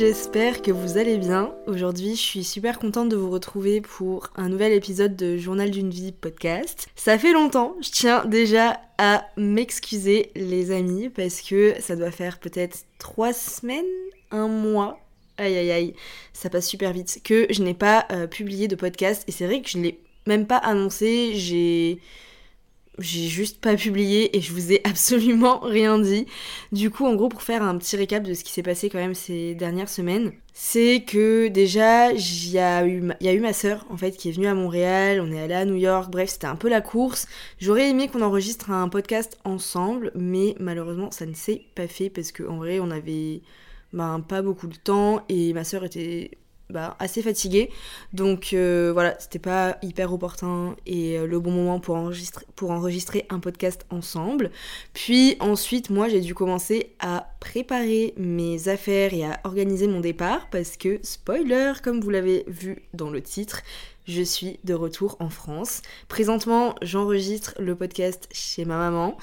j'espère que vous allez bien. Aujourd'hui, je suis super contente de vous retrouver pour un nouvel épisode de Journal d'une vie podcast. Ça fait longtemps, je tiens déjà à m'excuser les amis parce que ça doit faire peut-être trois semaines, un mois. Aïe aïe aïe, ça passe super vite. Que je n'ai pas euh, publié de podcast et c'est vrai que je ne l'ai même pas annoncé. J'ai j'ai juste pas publié et je vous ai absolument rien dit. Du coup, en gros, pour faire un petit récap de ce qui s'est passé quand même ces dernières semaines, c'est que déjà, il y, a eu, y ma sœur en fait qui est venue à Montréal, on est allé à New York, bref, c'était un peu la course. J'aurais aimé qu'on enregistre un podcast ensemble, mais malheureusement, ça ne s'est pas fait parce qu'en vrai, on avait ben, pas beaucoup de temps et ma sœur était bah, assez fatiguée. Donc euh, voilà, c'était pas hyper opportun et euh, le bon moment pour enregistrer, pour enregistrer un podcast ensemble. Puis ensuite, moi j'ai dû commencer à préparer mes affaires et à organiser mon départ parce que, spoiler, comme vous l'avez vu dans le titre, je suis de retour en France. Présentement, j'enregistre le podcast chez ma maman.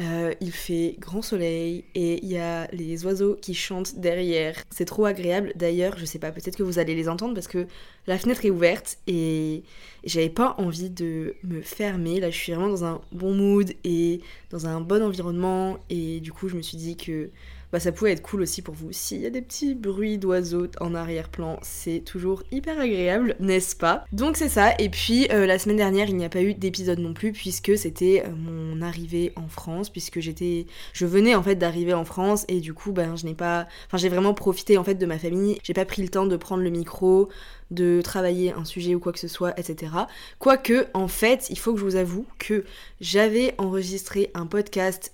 Euh, il fait grand soleil et il y a les oiseaux qui chantent derrière. C'est trop agréable. D'ailleurs, je sais pas, peut-être que vous allez les entendre parce que la fenêtre est ouverte et j'avais pas envie de me fermer. Là, je suis vraiment dans un bon mood et dans un bon environnement et du coup, je me suis dit que bah, ça pouvait être cool aussi pour vous. S'il y a des petits bruits d'oiseaux en arrière-plan, c'est toujours hyper agréable, n'est-ce pas? Donc c'est ça. Et puis euh, la semaine dernière, il n'y a pas eu d'épisode non plus puisque c'était euh, mon arrivée en France, puisque j'étais, je venais en fait d'arriver en France et du coup, ben je n'ai pas, enfin j'ai vraiment profité en fait de ma famille. J'ai pas pris le temps de prendre le micro, de travailler un sujet ou quoi que ce soit, etc. Quoique, en fait, il faut que je vous avoue que j'avais enregistré un podcast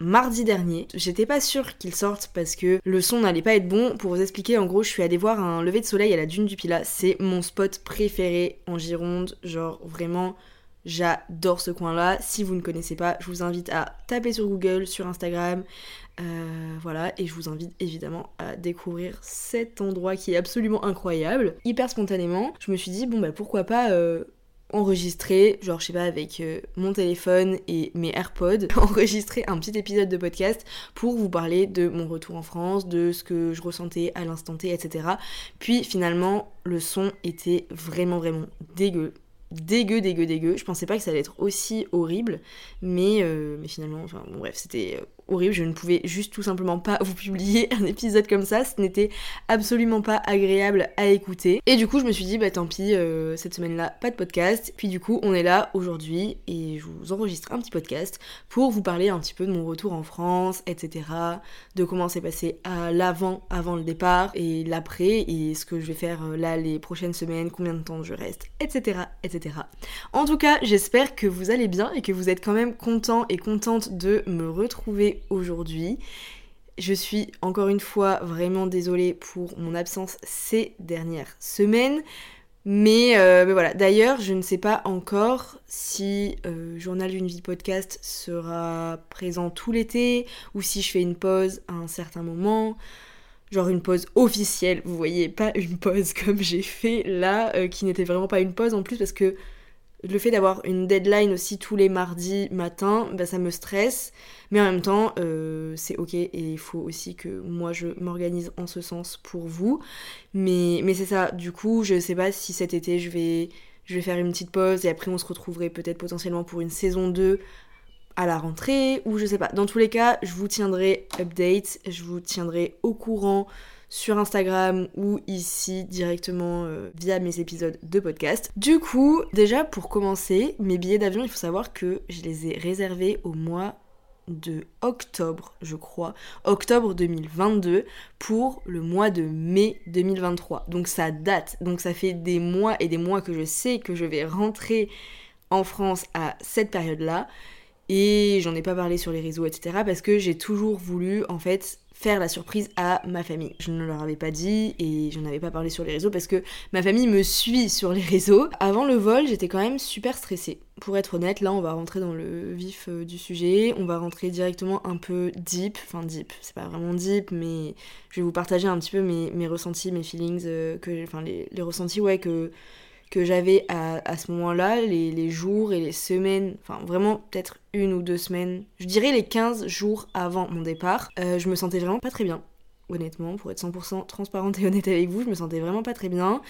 mardi dernier. J'étais pas sûre qu'il sorte parce que le son n'allait pas être bon. Pour vous expliquer, en gros, je suis allée voir un lever de soleil à la dune du Pilat. C'est mon spot préféré en Gironde. Genre, vraiment, j'adore ce coin-là. Si vous ne connaissez pas, je vous invite à taper sur Google, sur Instagram. Euh, voilà, et je vous invite évidemment à découvrir cet endroit qui est absolument incroyable. Hyper spontanément, je me suis dit, bon bah pourquoi pas euh, enregistrer, genre je sais pas, avec euh, mon téléphone et mes AirPods, enregistrer un petit épisode de podcast pour vous parler de mon retour en France, de ce que je ressentais à l'instant T, etc. Puis finalement, le son était vraiment vraiment dégueu dégueu, dégueu, dégueu. Je pensais pas que ça allait être aussi horrible, mais, euh, mais finalement, enfin bon, bref, c'était euh, horrible. Je ne pouvais juste tout simplement pas vous publier un épisode comme ça. Ce n'était absolument pas agréable à écouter. Et du coup, je me suis dit, bah tant pis, euh, cette semaine-là, pas de podcast. Puis du coup, on est là aujourd'hui et je vous enregistre un petit podcast pour vous parler un petit peu de mon retour en France, etc. De comment s'est passé à l'avant, avant le départ et l'après et ce que je vais faire là les prochaines semaines, combien de temps je reste, etc. etc. En tout cas, j'espère que vous allez bien et que vous êtes quand même content et contente de me retrouver aujourd'hui. Je suis encore une fois vraiment désolée pour mon absence ces dernières semaines. Mais, euh, voilà, d'ailleurs, je ne sais pas encore si euh, Journal d'une vie podcast sera présent tout l'été ou si je fais une pause à un certain moment genre une pause officielle, vous voyez, pas une pause comme j'ai fait là, euh, qui n'était vraiment pas une pause en plus parce que le fait d'avoir une deadline aussi tous les mardis matin, bah, ça me stresse, mais en même temps euh, c'est ok et il faut aussi que moi je m'organise en ce sens pour vous. Mais, mais c'est ça, du coup je sais pas si cet été je vais, je vais faire une petite pause et après on se retrouverait peut-être potentiellement pour une saison 2 à la rentrée ou je sais pas. Dans tous les cas, je vous tiendrai update, je vous tiendrai au courant sur Instagram ou ici directement euh, via mes épisodes de podcast. Du coup, déjà pour commencer, mes billets d'avion, il faut savoir que je les ai réservés au mois de octobre, je crois, octobre 2022 pour le mois de mai 2023. Donc ça date, donc ça fait des mois et des mois que je sais que je vais rentrer en France à cette période-là. Et j'en ai pas parlé sur les réseaux, etc. Parce que j'ai toujours voulu, en fait, faire la surprise à ma famille. Je ne leur avais pas dit et j'en avais pas parlé sur les réseaux parce que ma famille me suit sur les réseaux. Avant le vol, j'étais quand même super stressée. Pour être honnête, là on va rentrer dans le vif euh, du sujet, on va rentrer directement un peu deep, enfin deep, c'est pas vraiment deep, mais je vais vous partager un petit peu mes, ressentis, mes feelings, euh, que, enfin les ressentis ouais que j'avais à, ce moment-là, les, jours et les semaines, enfin vraiment peut-être une ou deux semaines, je dirais les 15 jours avant mon départ, euh, je me sentais vraiment pas très bien. Honnêtement, pour être 100% transparente et honnête avec vous, je me sentais vraiment pas très bien.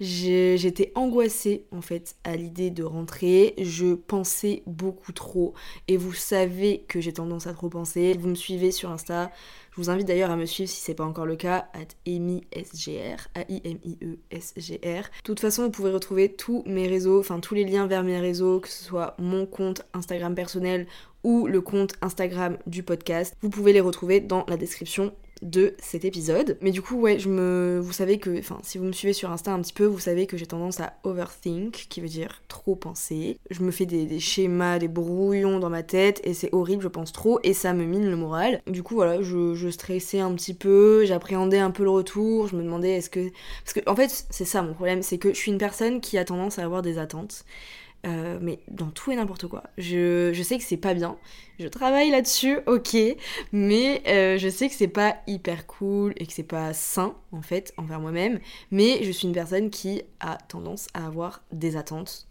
J'étais angoissée en fait à l'idée de rentrer, je pensais beaucoup trop et vous savez que j'ai tendance à trop penser. Vous me suivez sur Insta, je vous invite d'ailleurs à me suivre si c'est pas encore le cas, at AimiSGR, A-I-M-I-E-S-G-R. De toute façon, vous pouvez retrouver tous mes réseaux, enfin tous les liens vers mes réseaux, que ce soit mon compte Instagram personnel ou le compte Instagram du podcast. Vous pouvez les retrouver dans la description de cet épisode. Mais du coup, ouais, je me, vous savez que, enfin, si vous me suivez sur Insta un petit peu, vous savez que j'ai tendance à overthink, qui veut dire trop penser. Je me fais des, schémas, des brouillons dans ma tête, et c'est horrible, je pense trop, et ça me mine le moral. Du coup, voilà, je, je stressais un petit peu, j'appréhendais un peu le retour, je me demandais est-ce que, parce que en fait, c'est ça mon problème, c'est que je suis une personne qui a tendance à avoir des attentes. Euh, mais dans tout et n'importe quoi. Je, sais que c'est pas bien, je travaille là-dessus, ok, mais euh, je sais que c'est pas hyper cool et que c'est pas sain en fait envers moi-même, mais je suis une personne qui a tendance à avoir des attentes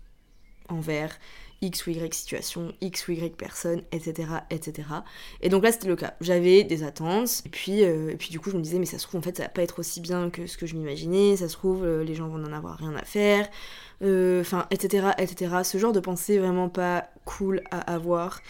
envers X ou Y situation, X ou Y personne, etc. etc. Et donc là c'était le cas. J'avais des attentes, et puis, euh, et puis du coup je me disais mais ça se trouve en fait ça va pas être aussi bien que ce que je m'imaginais, ça se trouve les gens vont en avoir rien à faire, euh, enfin, etc., etc. Ce genre de pensée vraiment pas cool à avoir.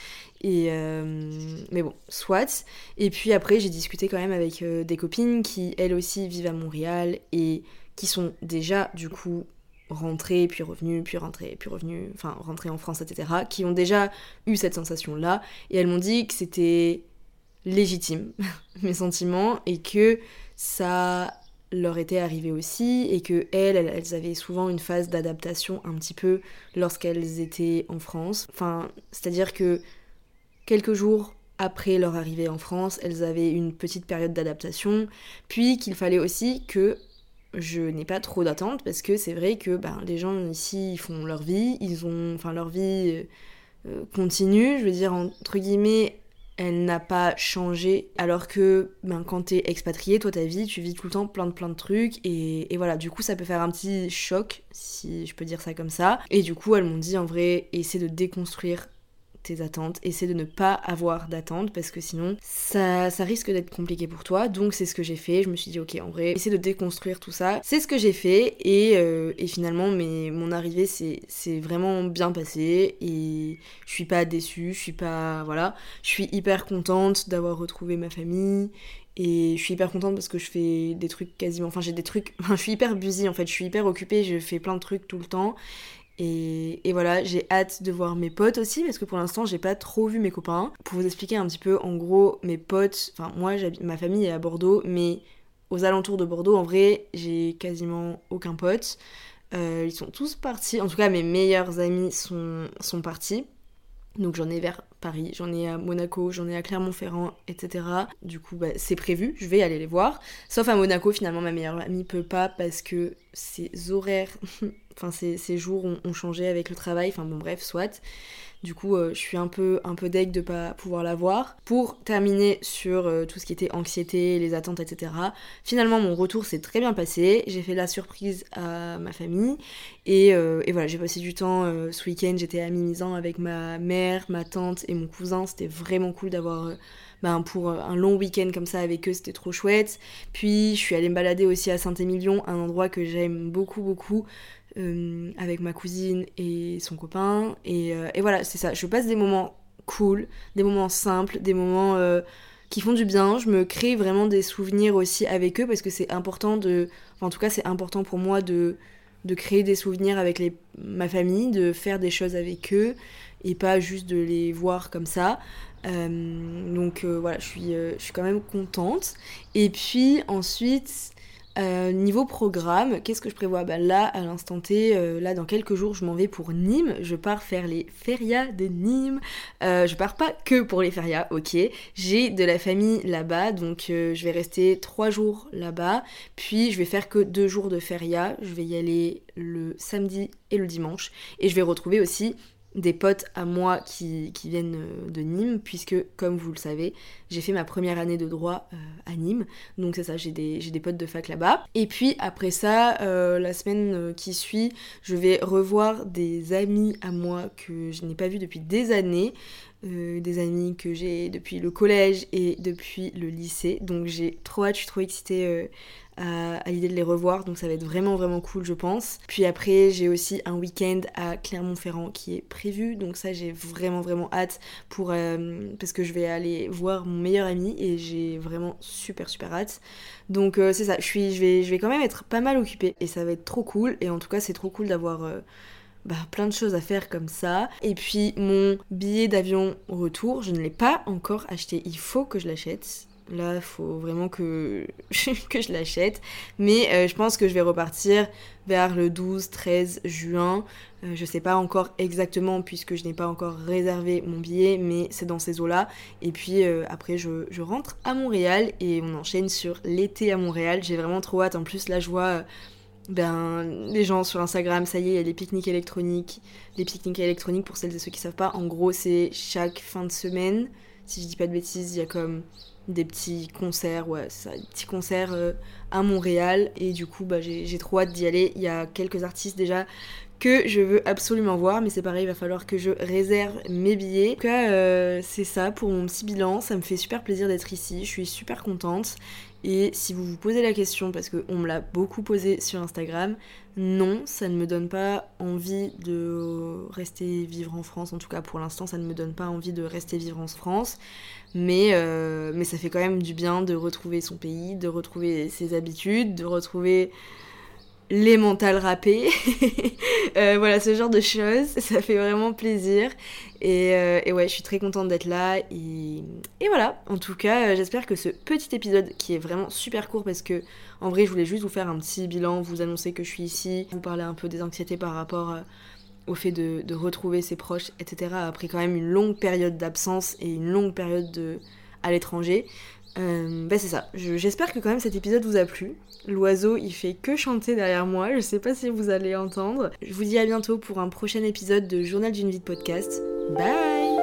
Et euh, mais bon, soit. Et puis après, j'ai discuté quand même avec euh, des copines qui, elles aussi, vivent à Montréal et qui sont déjà, du coup, rentrées, puis revenues, puis rentrées, puis revenues, enfin, rentrées en France, etc., qui ont déjà eu cette sensation-là. Et elles m'ont dit que c'était légitime, mes sentiments, et que ça leur était arrivé aussi et que elles, elles avaient souvent une phase d'adaptation un petit peu lorsqu'elles étaient en France. Enfin, c'est-à-dire que quelques jours après leur arrivée en France, elles avaient une petite période d'adaptation, puis qu'il fallait aussi que je n'ai pas trop d'attentes parce que c'est vrai que ben, les gens ici ils font leur vie, ils ont, enfin leur vie euh, continue, je veux dire entre guillemets, elle n'a pas changé. Alors que ben, quand t'es expatrié, toi ta vie, tu vis tout le temps plein de plein de trucs. Et, et, voilà, du coup ça peut faire un petit choc, si je peux dire ça comme ça. Et du coup elles m'ont dit en vrai, essaie de déconstruire tes attentes, essaie de ne pas avoir d'attentes parce que sinon ça, ça risque d'être compliqué pour toi. Donc c'est ce que j'ai fait. Je me suis dit ok en vrai, essaie de déconstruire tout ça. C'est ce que j'ai fait et, euh, et finalement mais mon arrivée c'est vraiment bien passé et je suis pas déçue, je suis pas voilà, je suis hyper contente d'avoir retrouvé ma famille et je suis hyper contente parce que je fais des trucs quasiment. Enfin, j'ai des trucs. Enfin, je suis hyper busy en fait. Je suis hyper occupée. Je fais plein de trucs tout le temps. Et, voilà, j'ai hâte de voir mes potes aussi, parce que pour l'instant, j'ai pas trop vu mes copains. Pour vous expliquer un petit peu, en gros, mes potes, enfin, moi, ma famille est à Bordeaux, mais aux alentours de Bordeaux, en vrai, j'ai quasiment aucun pote. Euh, ils sont tous partis, en tout cas, mes meilleurs amis sont, sont partis. Donc j'en ai vers Paris, j'en ai à Monaco, j'en ai à Clermont-Ferrand, etc. Du coup, bah, c'est prévu, je vais aller les voir. Sauf à Monaco, finalement, ma meilleure amie peut pas parce que ses horaires enfin ces, jours ont, changé avec le travail, enfin bon bref, soit. Du coup, euh, je suis un peu, un peu deg de pas pouvoir la voir. Pour terminer sur euh, tout ce qui était anxiété, les attentes, etc. Finalement, mon retour s'est très bien passé. J'ai fait la surprise à ma famille. Et, euh, voilà, j'ai passé du temps ce week-end. J'étais à Mimizan avec ma mère, ma tante et mon cousin. C'était vraiment cool d'avoir ben, pour un long week-end comme ça avec eux, c'était trop chouette. Puis je suis allée me balader aussi à Saint-Émilion, un endroit que j'aime beaucoup beaucoup. Euh, avec ma cousine et son copain. Euh, et, voilà, c'est ça. Je passe des moments cool, des moments simples, des moments euh, qui font du bien. Je me crée vraiment des souvenirs aussi avec eux parce que c'est important de. en tout cas, c'est important pour moi de, de créer des souvenirs avec les, ma famille, de faire des choses avec eux et pas juste de les voir comme ça. Donc voilà, je suis, je suis quand même contente. Et puis ensuite, euh, niveau programme, qu'est-ce que je prévois? Bah Là, à l'instant T, euh, là dans quelques jours, je m'en vais pour Nîmes. Je pars faire les férias de Nîmes. Euh, je pars pas que pour les férias, ok. J'ai de la famille là-bas, donc je vais rester trois jours là-bas. Puis je vais faire que deux jours de férias. Je vais y aller le samedi et le dimanche. Et je vais retrouver aussi des potes à moi qui, viennent euh, de Nîmes, puisque, comme vous le savez, j'ai fait ma première année de droit euh, à Nîmes. Donc c'est ça, j'ai des, potes de fac là-bas. Et puis après ça, euh, la semaine qui suit, je vais revoir des amis à moi que je n'ai pas vus depuis des années. Euh, des amis que j'ai depuis le collège et depuis le lycée. Donc j'ai trop hâte, je suis trop excitée euh, à, l'idée de les revoir, donc ça va être vraiment vraiment cool je pense. Puis après j'ai aussi un week-end à Clermont-Ferrand qui est prévu, donc ça j'ai vraiment vraiment hâte pour euh, parce que je vais aller voir mon meilleur ami et j'ai vraiment super super hâte. Donc c'est ça, je suis je vais je vais quand même être pas mal occupée et ça va être trop cool et en tout cas c'est trop cool d'avoir bah, plein de choses à faire comme ça. Et puis mon billet d'avion retour, je ne l'ai pas encore acheté. Il faut que je l'achète. Là, il faut vraiment que, que je l'achète. Mais euh, je pense que je vais repartir vers le 12-13 juin. Euh, je sais pas encore exactement puisque je n'ai pas encore réservé mon billet, mais c'est dans ces eaux-là. Et puis euh, après, je, je, rentre à Montréal et on enchaîne sur l'été à Montréal. J'ai vraiment trop hâte. En plus, là, je vois ben, les gens sur Instagram, ça y est, il y a les pique-niques électroniques. Les pique-niques électroniques, pour celles et ceux qui savent pas, en gros, c'est chaque fin de semaine. Si je dis pas de bêtises, il y a comme des petits concerts, ouais, des petits concerts euh, à Montréal. Et du coup, bah, j'ai trop hâte d'y aller. Il y a quelques artistes déjà que je veux absolument voir, mais c'est pareil, il va falloir que je réserve mes billets. En tout cas, euh, c'est ça pour mon petit bilan. Ça me fait super plaisir d'être ici. Je suis super contente. Et si vous vous posez la question, parce qu'on me l'a beaucoup posé sur Instagram, non, ça ne me donne pas envie de rester vivre en France. En tout cas, pour l'instant, ça ne me donne pas envie de rester vivre en France. Mais, euh, mais ça fait quand même du bien de retrouver son pays, de retrouver ses habitudes, de retrouver les mentales râpées. Euh, voilà, ce genre de choses, ça fait vraiment plaisir. Euh, et, ouais, je suis très contente d'être là. Et, voilà, en tout cas, euh, j'espère que ce petit épisode, qui est vraiment super court parce que en vrai, je voulais juste vous faire un petit bilan, vous annoncer que je suis ici, vous parler un peu des anxiétés par rapport au fait de, retrouver ses proches, etc. Après quand même une longue période d'absence et une longue période de, à l'étranger. Euh, bah c'est ça. J'espère que quand même cet épisode vous a plu. L'oiseau, il fait que chanter derrière moi. Je sais pas si vous allez entendre. Je vous dis à bientôt pour un prochain épisode de Journal d'une vie de podcast. Bye